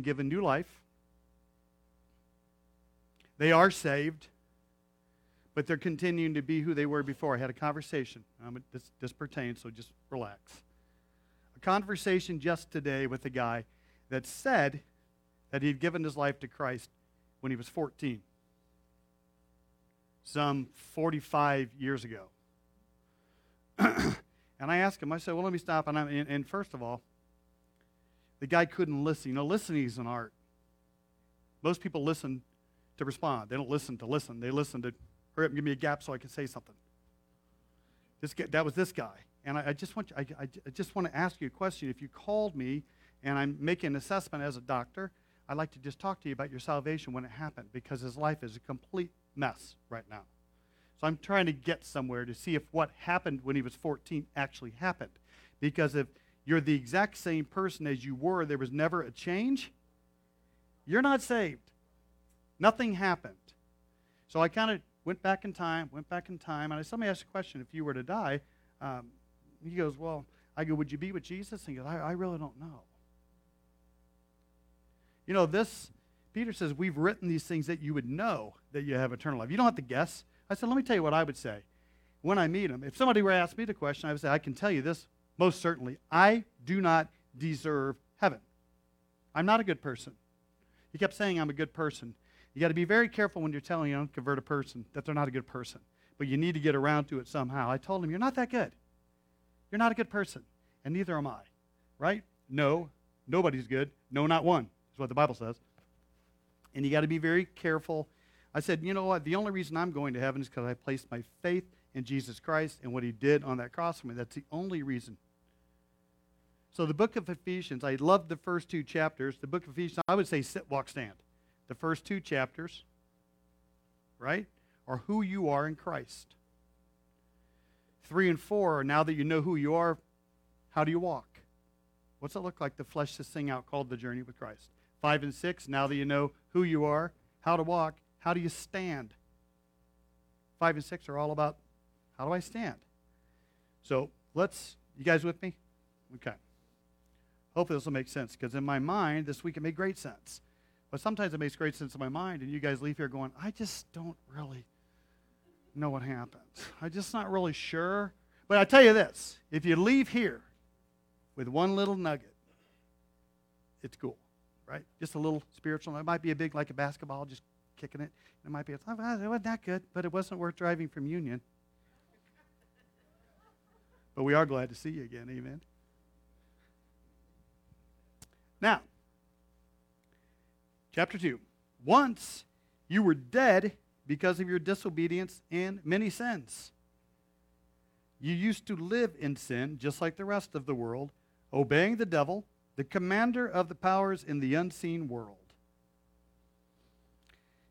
given new life. They are saved, but they're continuing to be who they were before. I had a conversation. Um, this, this pertains, so just relax. A conversation just today with a guy that said that he'd given his life to Christ when he was 14, some 45 years ago. and I asked him, I said, well, let me stop. And, and, and first of all, the guy couldn't listen. You know, listening is an art. Most people listen to respond. They don't listen to listen. They listen to hurry up and give me a gap so I can say something. This guy, that was this guy. And I, I just want you, I, I, I just want to ask you a question. If you called me and I'm making an assessment as a doctor, I'd like to just talk to you about your salvation when it happened because his life is a complete mess right now. So I'm trying to get somewhere to see if what happened when he was 14 actually happened. Because if you're the exact same person as you were, there was never a change, you're not saved. Nothing happened. So I kind of went back in time, went back in time, and I somebody asked a question: If you were to die, um, he goes, "Well," I go, "Would you be with Jesus?" And he goes, I, "I really don't know." You know, this Peter says we've written these things that you would know that you have eternal life. You don't have to guess. I said, let me tell you what I would say when I meet him. If somebody were to ask me the question, I would say, I can tell you this most certainly. I do not deserve heaven. I'm not a good person. He kept saying I'm a good person. You got to be very careful when you're telling an unconverted person that they're not a good person. But you need to get around to it somehow. I told him, You're not that good. You're not a good person. And neither am I. Right? No, nobody's good. No, not one, is what the Bible says. And you got to be very careful. I said, You know what? The only reason I'm going to heaven is because I placed my faith in Jesus Christ and what he did on that cross for me. That's the only reason. So the book of Ephesians, I love the first two chapters. The book of Ephesians, I would say sit, walk, stand. The first two chapters, right, are who you are in Christ. Three and four are now that you know who you are, how do you walk? What's it look like to flesh this thing out called the journey with Christ? Five and six, now that you know who you are, how to walk, how do you stand? Five and six are all about how do I stand? So let's, you guys with me? Okay. Hopefully, this will make sense because in my mind, this week it made great sense. But sometimes it makes great sense in my mind, and you guys leave here going, I just don't really know what happens. I'm just not really sure. But I tell you this if you leave here with one little nugget, it's cool, right? Just a little spiritual. It might be a big, like a basketball, just kicking it. It might be, oh, it wasn't that good, but it wasn't worth driving from Union. but we are glad to see you again. Amen. Now, chapter 2. Once you were dead because of your disobedience and many sins. You used to live in sin just like the rest of the world, obeying the devil, the commander of the powers in the unseen world.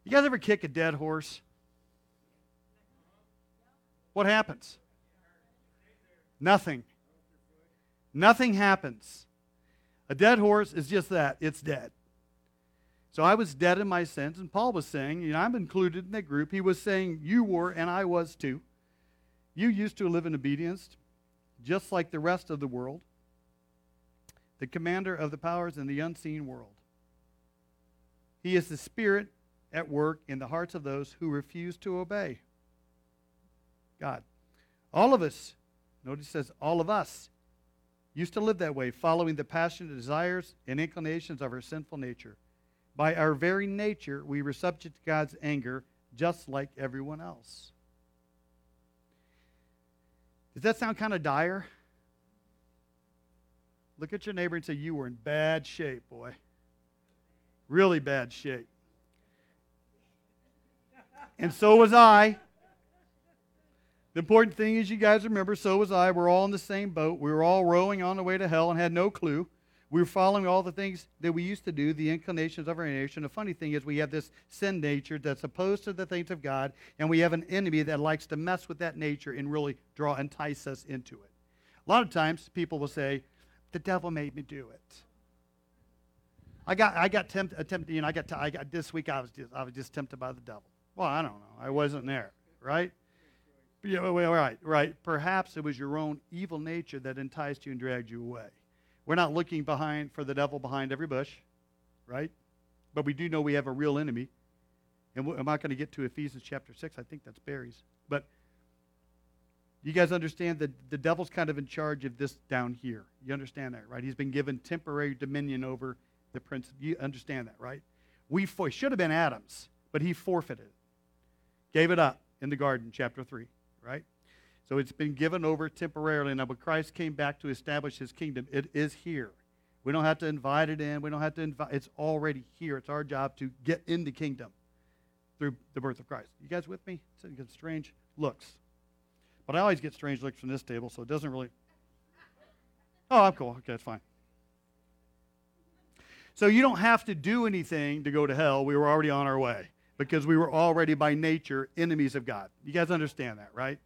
You guys ever kick a dead horse? What happens? Nothing. Nothing happens. A dead horse is just that it's dead. So I was dead in my sins, and Paul was saying, you know, I'm included in that group. He was saying, You were, and I was too. You used to live in obedience, just like the rest of the world, the commander of the powers in the unseen world. He is the spirit at work in the hearts of those who refuse to obey God. All of us, notice it says, all of us used to live that way, following the passionate desires and inclinations of our sinful nature. By our very nature, we were subject to God's anger just like everyone else. Does that sound kind of dire? Look at your neighbor and say, You were in bad shape, boy. Really bad shape. And so was I. The important thing is, you guys remember, so was I. We're all in the same boat. We were all rowing on the way to hell and had no clue. We were following all the things that we used to do, the inclinations of our nation. The funny thing is, we have this sin nature that's opposed to the things of God, and we have an enemy that likes to mess with that nature and really draw, entice us into it. A lot of times, people will say, "The devil made me do it." I got, I got tempted, tempted you know, I got, I got this week. I was just, I was just tempted by the devil. Well, I don't know. I wasn't there, right? Yeah, well, right, right. Perhaps it was your own evil nature that enticed you and dragged you away. We're not looking behind for the devil behind every bush. right? But we do know we have a real enemy. And I'm not going to get to Ephesians chapter 6. I think that's Barry's. But you guys understand that the devil's kind of in charge of this down here. You understand that, right? He's been given temporary dominion over the prince. You understand that, right? We for, should have been Adam's, but he forfeited, gave it up in the garden, chapter 3, right? So it's been given over temporarily. Now, when Christ came back to establish his kingdom, it is here. We don't have to invite it in. We don't have to invite. It's already here. It's our job to get in the kingdom through the birth of Christ. You guys with me? It's strange looks. But I always get strange looks from this table, so it doesn't really. Oh, I'm cool. Okay, it's fine. So you don't have to do anything to go to hell. We were already on our way because we were already by nature enemies of God. You guys understand that, right?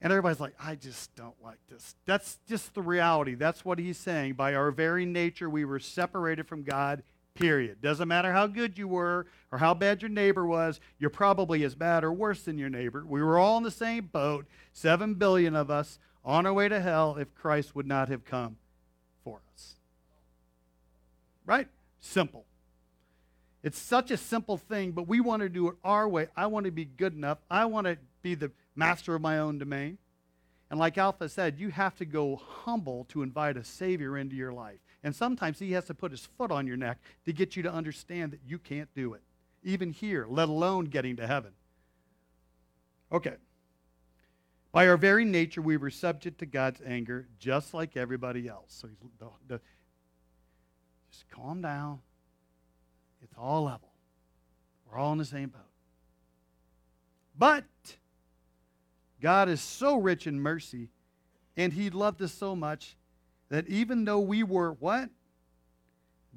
And everybody's like, I just don't like this. That's just the reality. That's what he's saying. By our very nature, we were separated from God, period. Doesn't matter how good you were or how bad your neighbor was, you're probably as bad or worse than your neighbor. We were all in the same boat, seven billion of us, on our way to hell if Christ would not have come for us. Right? Simple. It's such a simple thing, but we want to do it our way. I want to be good enough. I want to be the master of my own domain. And like Alpha said, you have to go humble to invite a Savior into your life. And sometimes He has to put His foot on your neck to get you to understand that you can't do it, even here, let alone getting to heaven. Okay. By our very nature, we were subject to God's anger just like everybody else. So the, the, just calm down. It's all level. We're all in the same boat. But God is so rich in mercy, and He loved us so much that even though we were what?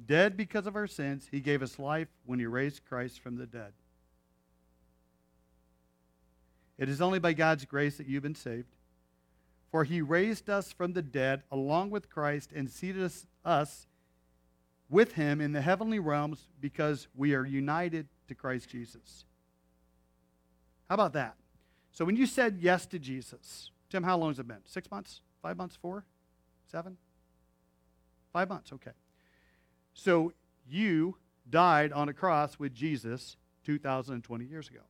Dead because of our sins, He gave us life when He raised Christ from the dead. It is only by God's grace that you've been saved. For He raised us from the dead along with Christ and seated us, us with Him in the heavenly realms because we are united to Christ Jesus. How about that? So when you said yes to Jesus, Tim, how long has it been? Six months? Five months? Four? Seven? Five months, okay. So you died on a cross with Jesus 2,020 years ago.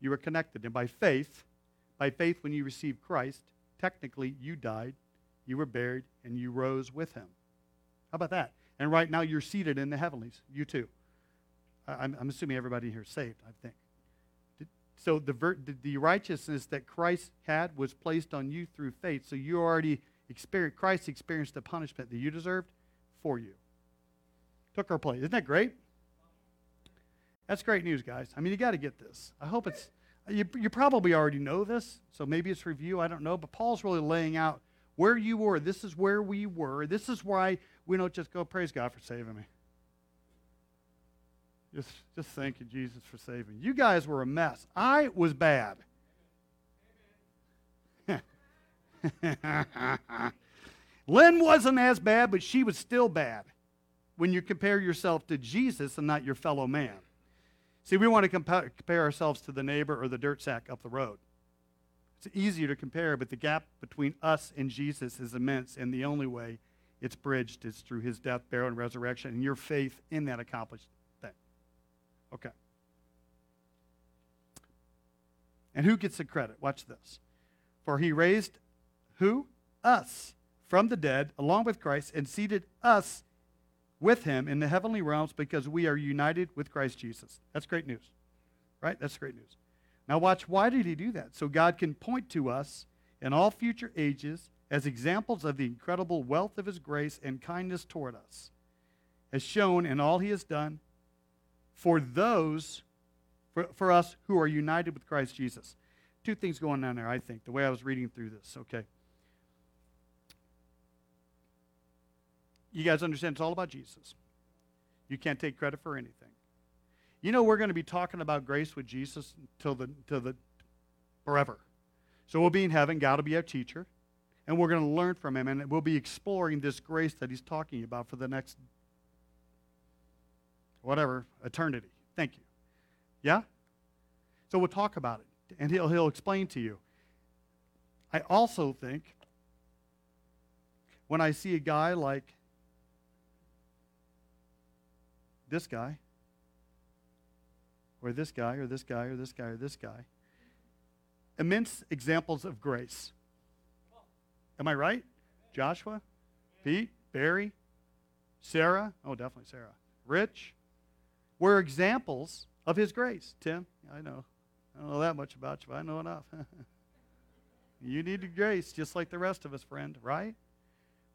You were connected. And by faith, by faith, when you received Christ, technically you died, you were buried, and you rose with him. How about that? And right now you're seated in the heavenlies. You too. I'm, I'm assuming everybody here is saved, I think. So the, the righteousness that Christ had was placed on you through faith. So you already experienced, Christ experienced the punishment that you deserved for you. Took our place. Isn't that great? That's great news, guys. I mean, you got to get this. I hope it's, you, you probably already know this, so maybe it's review. I don't know. But Paul's really laying out where you were. This is where we were. This is why we don't just go, praise God for saving me. Just, just thank you, Jesus, for saving. You guys were a mess. I was bad. Lynn wasn't as bad, but she was still bad when you compare yourself to Jesus and not your fellow man. See, we want to compare, compare ourselves to the neighbor or the dirt sack up the road. It's easier to compare, but the gap between us and Jesus is immense, and the only way it's bridged is through his death, burial, and resurrection, and your faith in that accomplished thing. Okay. And who gets the credit? Watch this. For he raised who? Us from the dead along with Christ and seated us with him in the heavenly realms because we are united with Christ Jesus. That's great news. Right? That's great news. Now, watch. Why did he do that? So God can point to us in all future ages as examples of the incredible wealth of his grace and kindness toward us, as shown in all he has done for those, for, for us who are united with Christ Jesus. Two things going on there, I think, the way I was reading through this, okay? You guys understand it's all about Jesus. You can't take credit for anything. You know, we're going to be talking about grace with Jesus till the, till the forever. So we'll be in heaven. God will be our teacher. And we're going to learn from him. And we'll be exploring this grace that he's talking about for the next whatever, eternity. Thank you. Yeah? So we'll talk about it, and he'll, he'll explain to you. I also think when I see a guy like this guy, or this guy, or this guy, or this guy, or this guy. Immense examples of grace. Am I right? Joshua, Pete, Barry, Sarah, oh, definitely Sarah, Rich, were examples of his grace. Tim, I know. I don't know that much about you, but I know enough. you need grace just like the rest of us, friend, right?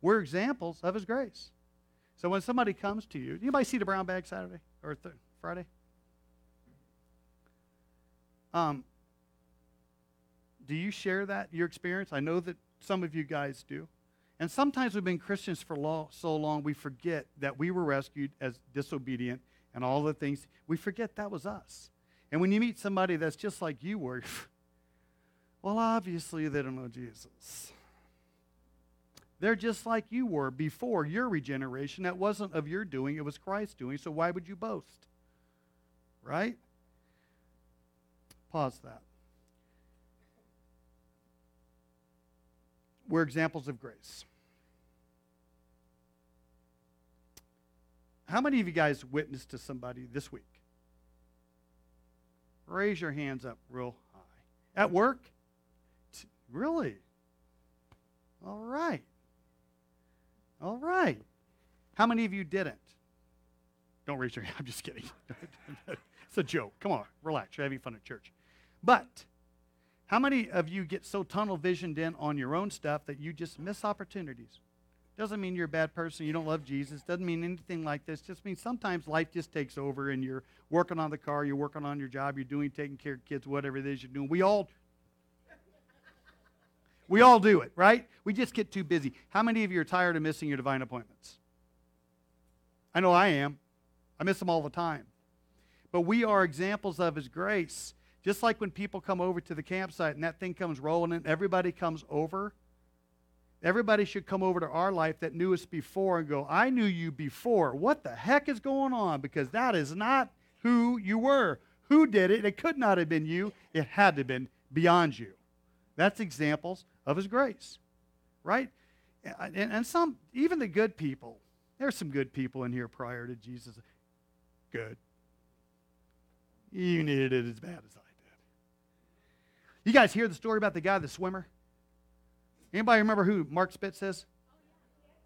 We're examples of his grace. So when somebody comes to you, anybody see the brown bag Saturday or th- Friday? Um, do you share that, your experience? I know that some of you guys do. And sometimes we've been Christians for so long, we forget that we were rescued as disobedient and all the things. We forget that was us. And when you meet somebody that's just like you were, well, obviously they don't know Jesus. They're just like you were before your regeneration. That wasn't of your doing, it was Christ's doing. So why would you boast? Right? Pause that. We're examples of grace. How many of you guys witnessed to somebody this week? Raise your hands up real high. At work? Really? All right. All right. How many of you didn't? Don't raise your hand. I'm just kidding. it's a joke. Come on, relax. You're having fun at church. But how many of you get so tunnel visioned in on your own stuff that you just miss opportunities? Doesn't mean you're a bad person, you don't love Jesus, doesn't mean anything like this. Just means sometimes life just takes over and you're working on the car, you're working on your job, you're doing taking care of kids, whatever it is you're doing. We all we all do it, right? We just get too busy. How many of you are tired of missing your divine appointments? I know I am. I miss them all the time. But we are examples of His grace. Just like when people come over to the campsite and that thing comes rolling in, everybody comes over. Everybody should come over to our life that knew us before and go, I knew you before. What the heck is going on? Because that is not who you were. Who did it? It could not have been you. It had to have been beyond you. That's examples of his grace, right? And, and some, even the good people, there's some good people in here prior to Jesus. Good. You needed it as bad as. You guys hear the story about the guy, the swimmer? Anybody remember who Mark Spitz is?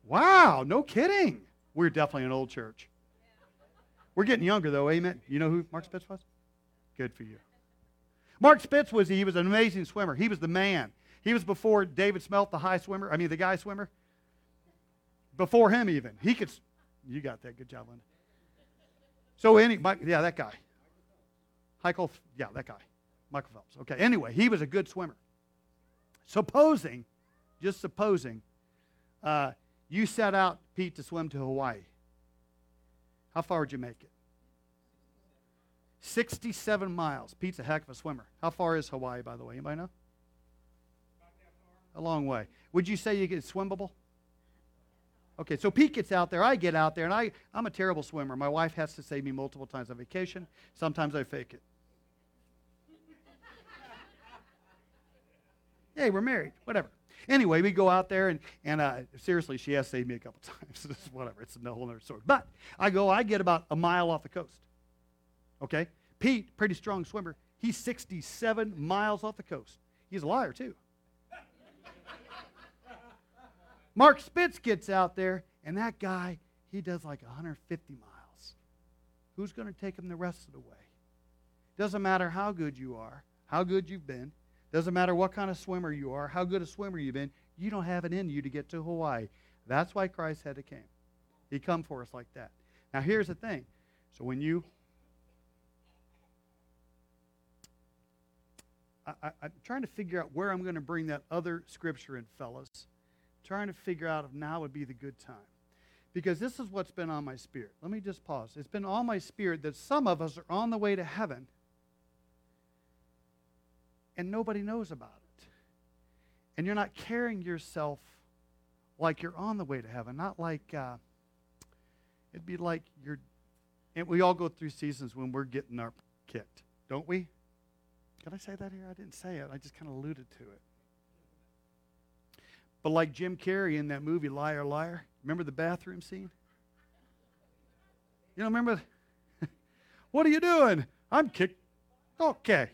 Wow, no kidding. We're definitely an old church. We're getting younger though, amen. You know who Mark Spitz was? Good for you. Mark Spitz was he was an amazing swimmer. He was the man. He was before David Smelt, the high swimmer. I mean the guy swimmer. Before him even. He could you got that. Good job, Linda. So any yeah, that guy. Michael, yeah, that guy. Michael Phelps. Okay. Anyway, he was a good swimmer. Supposing just supposing, uh, you set out, Pete, to swim to Hawaii. How far would you make it? 67 miles. Pete's a heck of a swimmer. How far is Hawaii, by the way? Anybody know? A long way. Would you say you get swimmable? Okay, so Pete gets out there, I get out there, and I, I'm a terrible swimmer. My wife has to save me multiple times on vacation. Sometimes I fake it. Hey, we're married, whatever. Anyway, we go out there, and, and uh, seriously, she has saved me a couple times. whatever, it's a whole other story. But I go, I get about a mile off the coast. Okay? Pete, pretty strong swimmer, he's 67 miles off the coast. He's a liar, too. Mark Spitz gets out there, and that guy, he does like 150 miles. Who's going to take him the rest of the way? Doesn't matter how good you are, how good you've been, doesn't matter what kind of swimmer you are, how good a swimmer you've been, you don't have it in you to get to Hawaii. That's why Christ had to come. He come for us like that. Now here's the thing. So when you I, am trying to figure out where I'm going to bring that other scripture in, fellas. I'm trying to figure out if now would be the good time. Because this is what's been on my spirit. Let me just pause. It's been on my spirit that some of us are on the way to heaven and nobody knows about it. And you're not carrying yourself like you're on the way to heaven, not like uh, it'd be like you're. And we all go through seasons when we're getting our kicked, don't we? Did I say that here? I didn't say it. I just kind of alluded to it. But like Jim Carrey in that movie Liar Liar, remember the bathroom scene? You know, remember What are you doing? I'm kicked. Okay.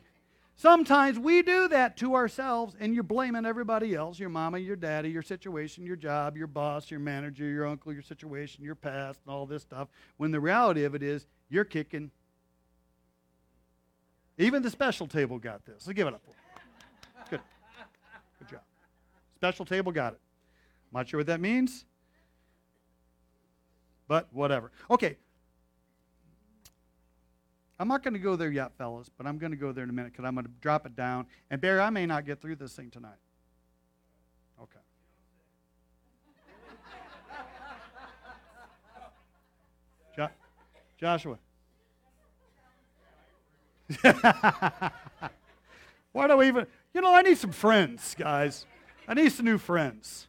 Sometimes we do that to ourselves and you're blaming everybody else your mama, your daddy, your situation, your job, your boss, your manager, your uncle, your situation, your past, and all this stuff. When the reality of it is you're kicking. Even the special table got this. So give it up for Good. Good job. Special table got it. I'm not sure what that means, but whatever. Okay, I'm not going to go there yet, fellas, but I'm going to go there in a minute because I'm going to drop it down. And Barry, I may not get through this thing tonight. Okay. Jo- Joshua. Why do we even? You know, I need some friends, guys. I need some new friends.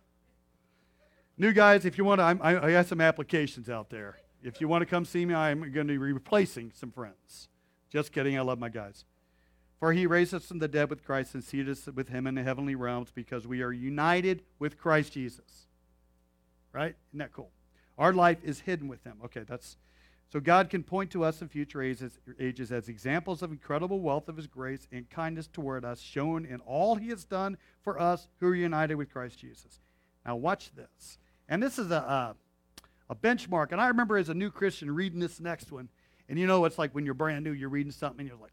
New guys, if you want to, I, I got some applications out there. If you want to come see me, I'm going to be replacing some friends. Just kidding. I love my guys. For he raised us from the dead with Christ and seated us with him in the heavenly realms because we are united with Christ Jesus. Right? Isn't that cool? Our life is hidden with him. Okay, that's so God can point to us in future ages, ages as examples of incredible wealth of his grace and kindness toward us, shown in all he has done for us who are united with Christ Jesus. Now, watch this. And this is a, uh, a benchmark. And I remember as a new Christian reading this next one. And you know, it's like when you're brand new, you're reading something and you're like,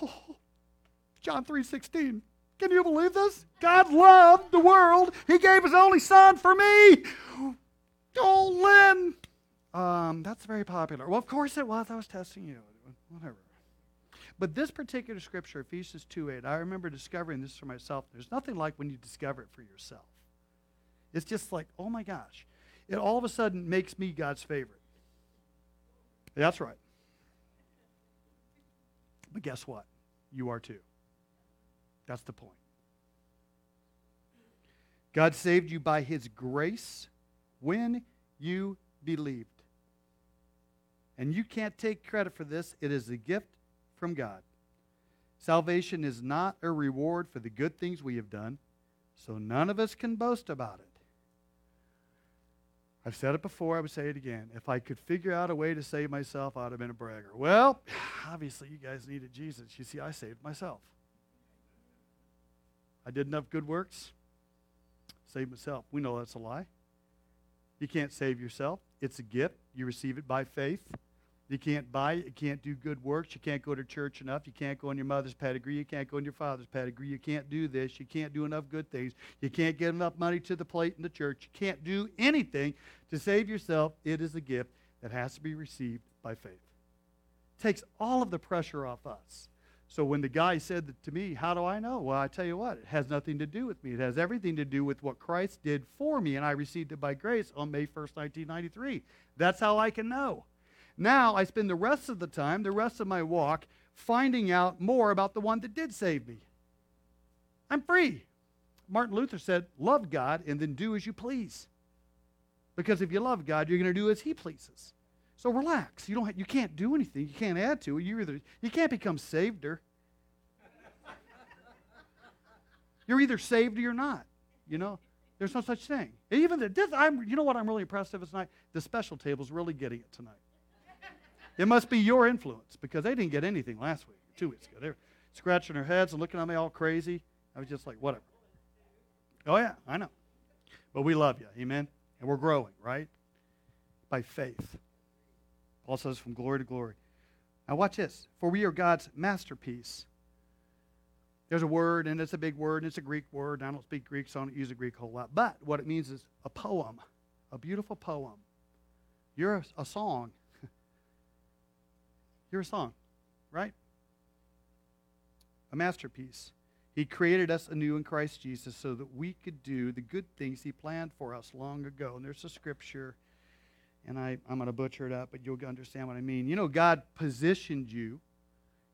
oh. John 3.16. Can you believe this? God loved the world. He gave his only son for me. Oh, Lynn. Um, that's very popular. Well, of course it was. I was testing you. Whatever. But this particular scripture, Ephesians 2 8, I remember discovering this for myself. There's nothing like when you discover it for yourself. It's just like, oh my gosh. It all of a sudden makes me God's favorite. That's right. But guess what? You are too. That's the point. God saved you by his grace when you believed. And you can't take credit for this, it is a gift from God. Salvation is not a reward for the good things we have done, so none of us can boast about it. I've said it before, I would say it again. If I could figure out a way to save myself, I would have been a bragger. Well, obviously, you guys needed Jesus. You see, I saved myself. I did enough good works, saved myself. We know that's a lie. You can't save yourself, it's a gift. You receive it by faith. You can't buy it. You can't do good works. You can't go to church enough. You can't go on your mother's pedigree. You can't go on your father's pedigree. You can't do this. You can't do enough good things. You can't get enough money to the plate in the church. You can't do anything to save yourself. It is a gift that has to be received by faith. It takes all of the pressure off us. So when the guy said to me, How do I know? Well, I tell you what, it has nothing to do with me. It has everything to do with what Christ did for me, and I received it by grace on May 1st, 1993. That's how I can know. Now I spend the rest of the time, the rest of my walk, finding out more about the one that did save me. I'm free. Martin Luther said, Love God and then do as you please. Because if you love God, you're going to do as He pleases. So relax. You, don't, you can't do anything. You can't add to it. You, either, you can't become saveder. You're either saved or you're not. You know, there's no such thing. Even the, this, I'm, you know what I'm really impressed with tonight? The special table's really getting it tonight. It must be your influence because they didn't get anything last week, two weeks ago. They're scratching their heads and looking at me all crazy. I was just like, whatever. Oh, yeah, I know. But we love you. Amen. And we're growing, right? By faith. Paul says, from glory to glory. Now, watch this. For we are God's masterpiece. There's a word, and it's a big word, and it's a Greek word. I don't speak Greek, so I don't use a Greek a whole lot. But what it means is a poem, a beautiful poem. You're a, a song A song, right? A masterpiece. He created us anew in Christ Jesus so that we could do the good things He planned for us long ago. And there's a scripture, and I, I'm going to butcher it up, but you'll understand what I mean. You know, God positioned you,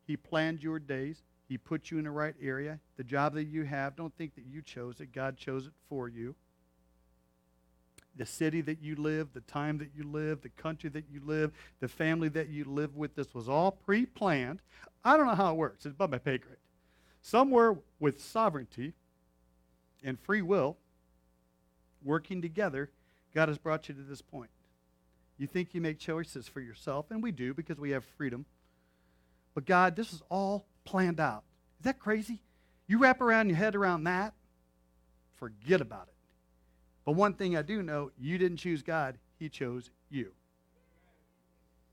He planned your days, He put you in the right area. The job that you have, don't think that you chose it, God chose it for you the city that you live, the time that you live, the country that you live, the family that you live with. This was all pre planned. I don't know how it works, it's above my pay grade. Somewhere with sovereignty and free will working together, God has brought you to this point. You think you make choices for yourself, and we do because we have freedom. But God, this is all planned out. Is that crazy? You wrap around your head around that, forget about it. But one thing I do know, you didn't choose God, He chose you.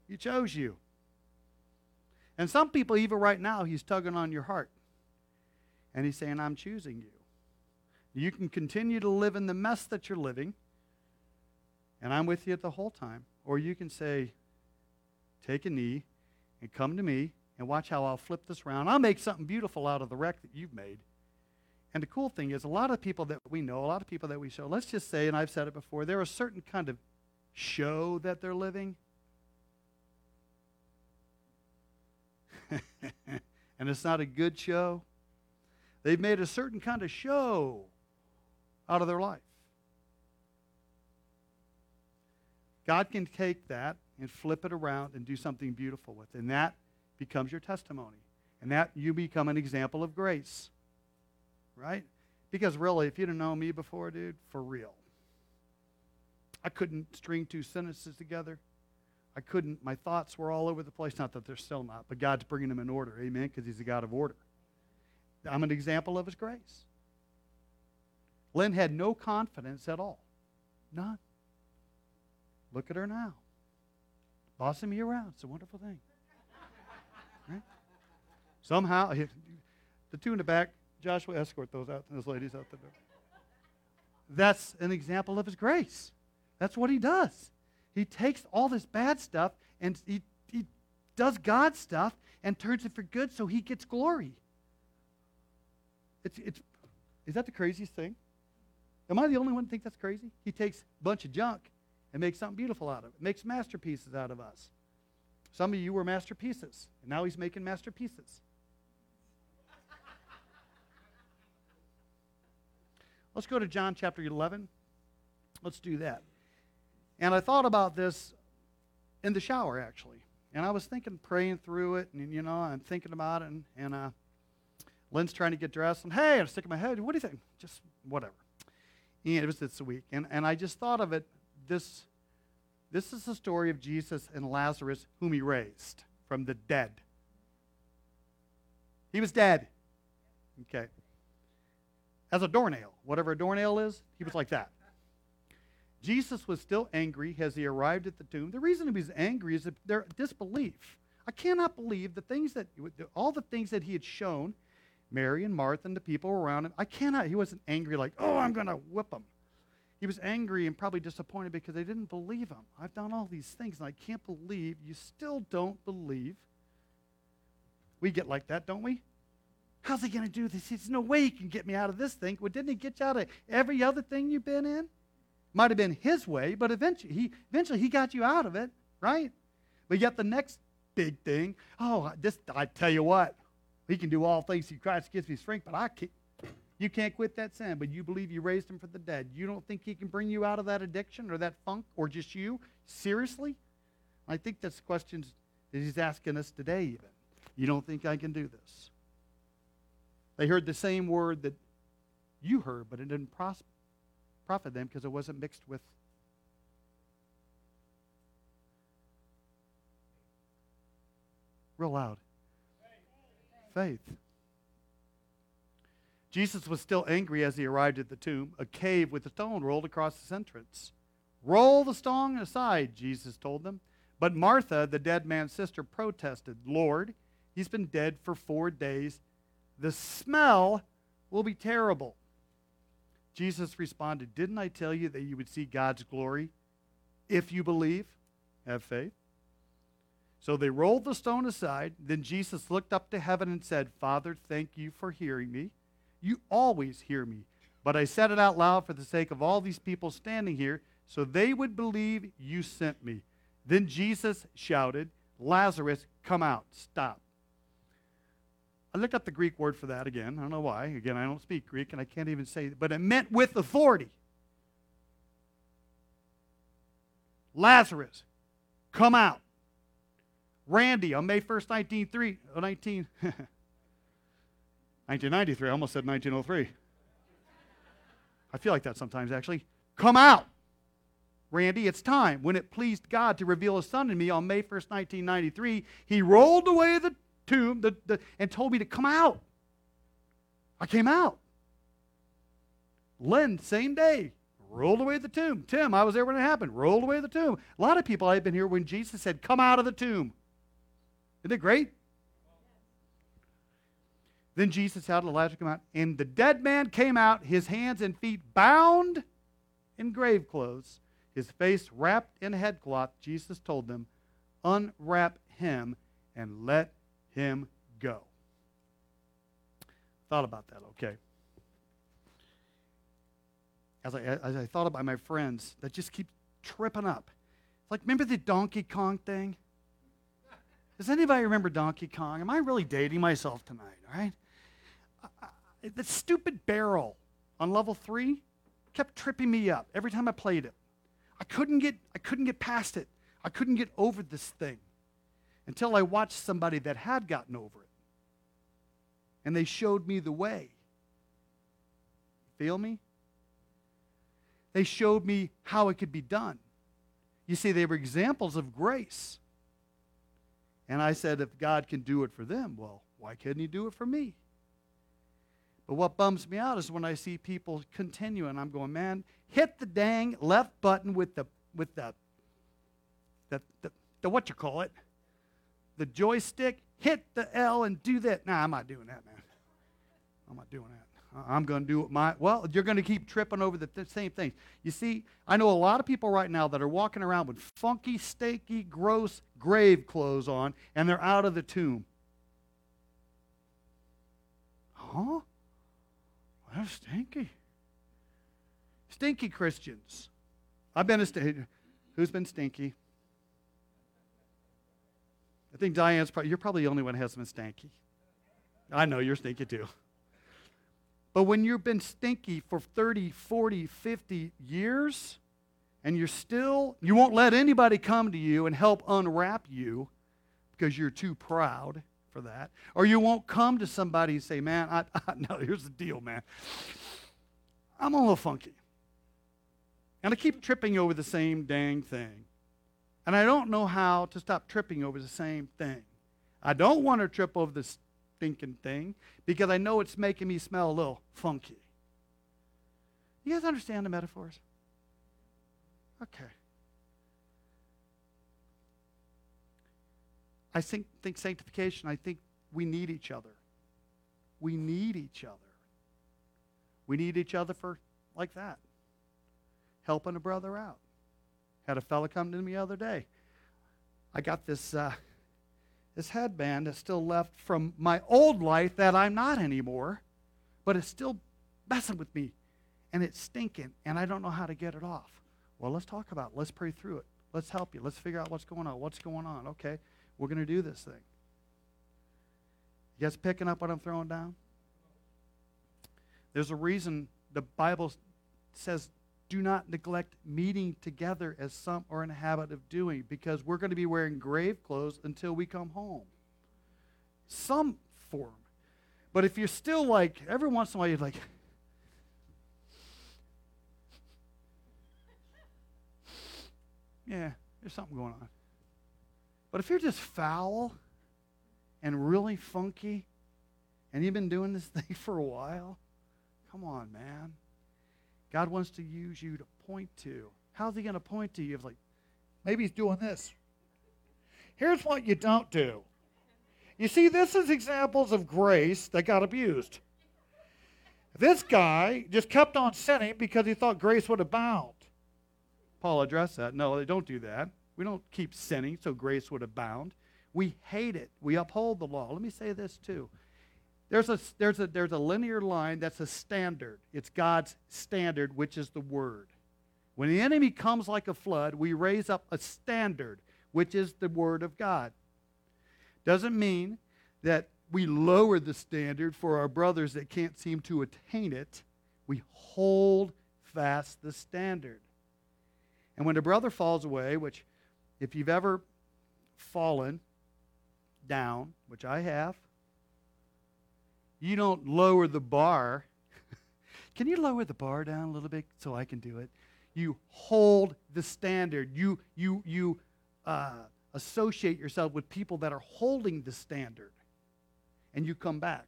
He chose you. And some people, even right now, He's tugging on your heart. And He's saying, I'm choosing you. You can continue to live in the mess that you're living, and I'm with you the whole time. Or you can say, Take a knee and come to me and watch how I'll flip this around. I'll make something beautiful out of the wreck that you've made. And the cool thing is, a lot of people that we know, a lot of people that we show, let's just say, and I've said it before, they're a certain kind of show that they're living. and it's not a good show. They've made a certain kind of show out of their life. God can take that and flip it around and do something beautiful with it. And that becomes your testimony. And that you become an example of grace. Right? Because really, if you'd have known me before, dude, for real, I couldn't string two sentences together. I couldn't, my thoughts were all over the place. Not that they're still not, but God's bringing them in order. Amen? Because He's a God of order. I'm an example of His grace. Lynn had no confidence at all. None. Look at her now. Bossing me around. It's a wonderful thing. Right? Somehow, the two in the back, Joshua, escort those out, those ladies out the door. That's an example of his grace. That's what he does. He takes all this bad stuff and he, he does God's stuff and turns it for good so he gets glory. It's, it's, is that the craziest thing? Am I the only one that thinks that's crazy? He takes a bunch of junk and makes something beautiful out of it, makes masterpieces out of us. Some of you were masterpieces, and now he's making masterpieces. Let's go to John chapter 11. Let's do that. And I thought about this in the shower, actually. And I was thinking, praying through it, and, you know, I'm thinking about it, and, and uh, Lynn's trying to get dressed, and hey, I'm sticking my head. What do you think? Just whatever. And it was this week. And, and I just thought of it this this is the story of Jesus and Lazarus, whom he raised from the dead. He was dead. Okay. As a doornail, whatever a doornail is, he was like that. Jesus was still angry as he arrived at the tomb. The reason he was angry is their disbelief. I cannot believe the things that, all the things that he had shown, Mary and Martha and the people around him. I cannot, he wasn't angry like, oh, I'm going to whip them. He was angry and probably disappointed because they didn't believe him. I've done all these things and I can't believe you still don't believe. We get like that, don't we? How's he going to do this? There's no way he can get me out of this thing. Well, didn't he get you out of every other thing you've been in? Might have been his way, but eventually he, eventually he got you out of it, right? But yet the next big thing, oh, this, I tell you what, he can do all things through Christ gives me strength, but I can't, you can't quit that sin, but you believe you raised him from the dead. You don't think he can bring you out of that addiction or that funk or just you? Seriously? I think that's questions that he's asking us today, even. You don't think I can do this? They heard the same word that you heard, but it didn't pros- profit them because it wasn't mixed with real loud faith. Jesus was still angry as he arrived at the tomb. A cave with a stone rolled across its entrance. Roll the stone aside, Jesus told them. But Martha, the dead man's sister, protested, Lord, he's been dead for four days. The smell will be terrible. Jesus responded, Didn't I tell you that you would see God's glory if you believe? Have faith. So they rolled the stone aside. Then Jesus looked up to heaven and said, Father, thank you for hearing me. You always hear me. But I said it out loud for the sake of all these people standing here, so they would believe you sent me. Then Jesus shouted, Lazarus, come out. Stop. I looked up the Greek word for that again. I don't know why. Again, I don't speak Greek and I can't even say but it meant with authority. Lazarus, come out. Randy, on May 1st, 19, 1993. I almost said 1903. I feel like that sometimes, actually. Come out. Randy, it's time. When it pleased God to reveal his son to me on May 1st, 1993, he rolled away the tomb the, the, and told me to come out. I came out. Len, same day, rolled away the tomb. Tim, I was there when it happened, rolled away the tomb. A lot of people I've been here when Jesus said, Come out of the tomb. Isn't it great? Then Jesus had Elijah come out, and the dead man came out, his hands and feet bound in grave clothes, his face wrapped in headcloth. Jesus told them, Unwrap him and let him go. Thought about that, okay. As I, as I thought about my friends that just keep tripping up. It's Like, remember the Donkey Kong thing? Does anybody remember Donkey Kong? Am I really dating myself tonight, all right? the stupid barrel on level three kept tripping me up every time I played it. I couldn't get, I couldn't get past it. I couldn't get over this thing until I watched somebody that had gotten over it. And they showed me the way. Feel me? They showed me how it could be done. You see, they were examples of grace. And I said, if God can do it for them, well, why couldn't He do it for me? But what bums me out is when I see people continue and I'm going, man, hit the dang left button with the with the the, the, the what you call it, the joystick, hit the L and do that. Nah, I'm not doing that, man. I'm not doing that. Uh, I'm going to do it my well. You're going to keep tripping over the th- same things. You see, I know a lot of people right now that are walking around with funky, stinky, gross grave clothes on, and they're out of the tomb. Huh? Well, stinky. Stinky Christians. I've been a st- who's been stinky? I think Diane's probably, you're probably the only one who has been stinky. I know you're stinky too. But when you've been stinky for 30, 40, 50 years, and you're still, you won't let anybody come to you and help unwrap you because you're too proud for that. Or you won't come to somebody and say, man, I, I, no, here's the deal, man. I'm a little funky. And I keep tripping over the same dang thing. And I don't know how to stop tripping over the same thing. I don't want to trip over the stinking thing because I know it's making me smell a little funky. You guys understand the metaphors? Okay. I think, think sanctification, I think we need each other. We need each other. We need each other for like that. Helping a brother out. Had a fella come to me the other day. I got this uh, this headband that's still left from my old life that I'm not anymore, but it's still messing with me, and it's stinking, and I don't know how to get it off. Well, let's talk about it. Let's pray through it. Let's help you. Let's figure out what's going on. What's going on? Okay. We're going to do this thing. You guys picking up what I'm throwing down? There's a reason the Bible says do not neglect meeting together as some are in a habit of doing because we're going to be wearing grave clothes until we come home. Some form. But if you're still like, every once in a while, you're like, yeah, there's something going on. But if you're just foul and really funky and you've been doing this thing for a while, come on, man. God wants to use you to point to. How's he going to point to you? If like, maybe he's doing this. Here's what you don't do. You see, this is examples of grace that got abused. This guy just kept on sinning because he thought grace would abound. Paul addressed that. No, they don't do that. We don't keep sinning so grace would abound. We hate it. We uphold the law. Let me say this too. There's a, there's, a, there's a linear line that's a standard. It's God's standard, which is the Word. When the enemy comes like a flood, we raise up a standard, which is the Word of God. Doesn't mean that we lower the standard for our brothers that can't seem to attain it. We hold fast the standard. And when a brother falls away, which if you've ever fallen down, which I have, you don't lower the bar. can you lower the bar down a little bit so I can do it? you hold the standard. You, you, you uh, associate yourself with people that are holding the standard. And you come back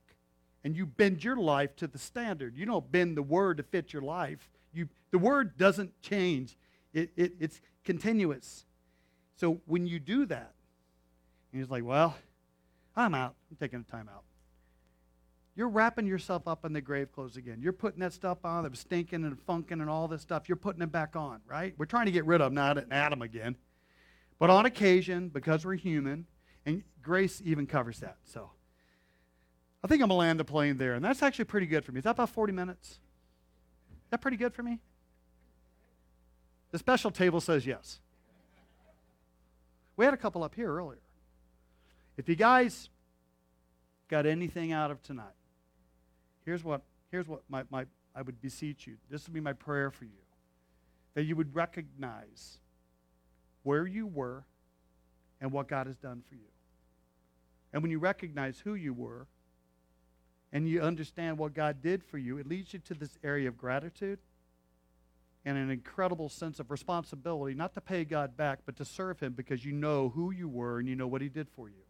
and you bend your life to the standard. You don't bend the word to fit your life. You, the word doesn't change, it, it, it's continuous. So when you do that, and he's like, well, I'm out. I'm taking a time out. You're wrapping yourself up in the grave clothes again. You're putting that stuff on that was stinking and funking and all this stuff. You're putting it back on, right? We're trying to get rid of not Adam again. But on occasion, because we're human, and grace even covers that. So I think I'm going to land the plane there. And that's actually pretty good for me. Is that about 40 minutes? Is that pretty good for me? The special table says yes. We had a couple up here earlier. If you guys got anything out of tonight, here's what, here's what my, my, I would beseech you. This would be my prayer for you. That you would recognize where you were and what God has done for you. And when you recognize who you were and you understand what God did for you, it leads you to this area of gratitude and an incredible sense of responsibility, not to pay God back, but to serve Him because you know who you were and you know what He did for you.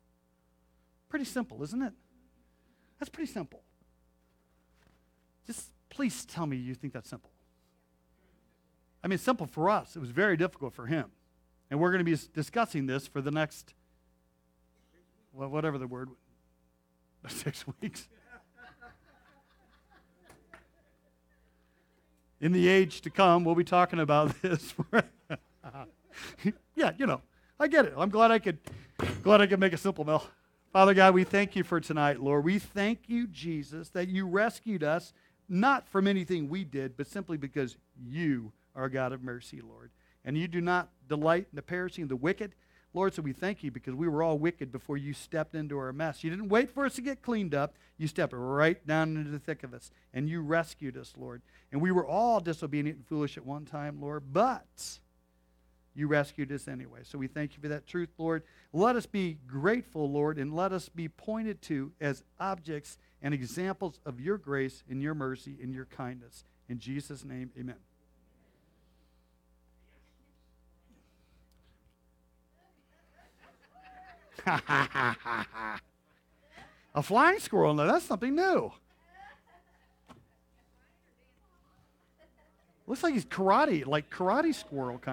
Pretty simple, isn't it? That's pretty simple. Just please tell me you think that's simple. I mean, simple for us. It was very difficult for him. And we're going to be discussing this for the next, well, whatever the word, six weeks. In the age to come, we'll be talking about this. yeah, you know, I get it. I'm glad I could, glad I could make a simple meal. Father God, we thank you for tonight, Lord. We thank you, Jesus, that you rescued us not from anything we did, but simply because you are a God of mercy, Lord. And you do not delight in the perishing of the wicked. Lord, so we thank you because we were all wicked before you stepped into our mess. You didn't wait for us to get cleaned up. You stepped right down into the thick of us, and you rescued us, Lord. And we were all disobedient and foolish at one time, Lord, but you rescued us anyway. So we thank you for that truth, Lord. Let us be grateful, Lord, and let us be pointed to as objects and examples of your grace and your mercy and your kindness. In Jesus' name, amen. A flying squirrel, now that's something new. Looks like he's karate, like karate squirrel kind.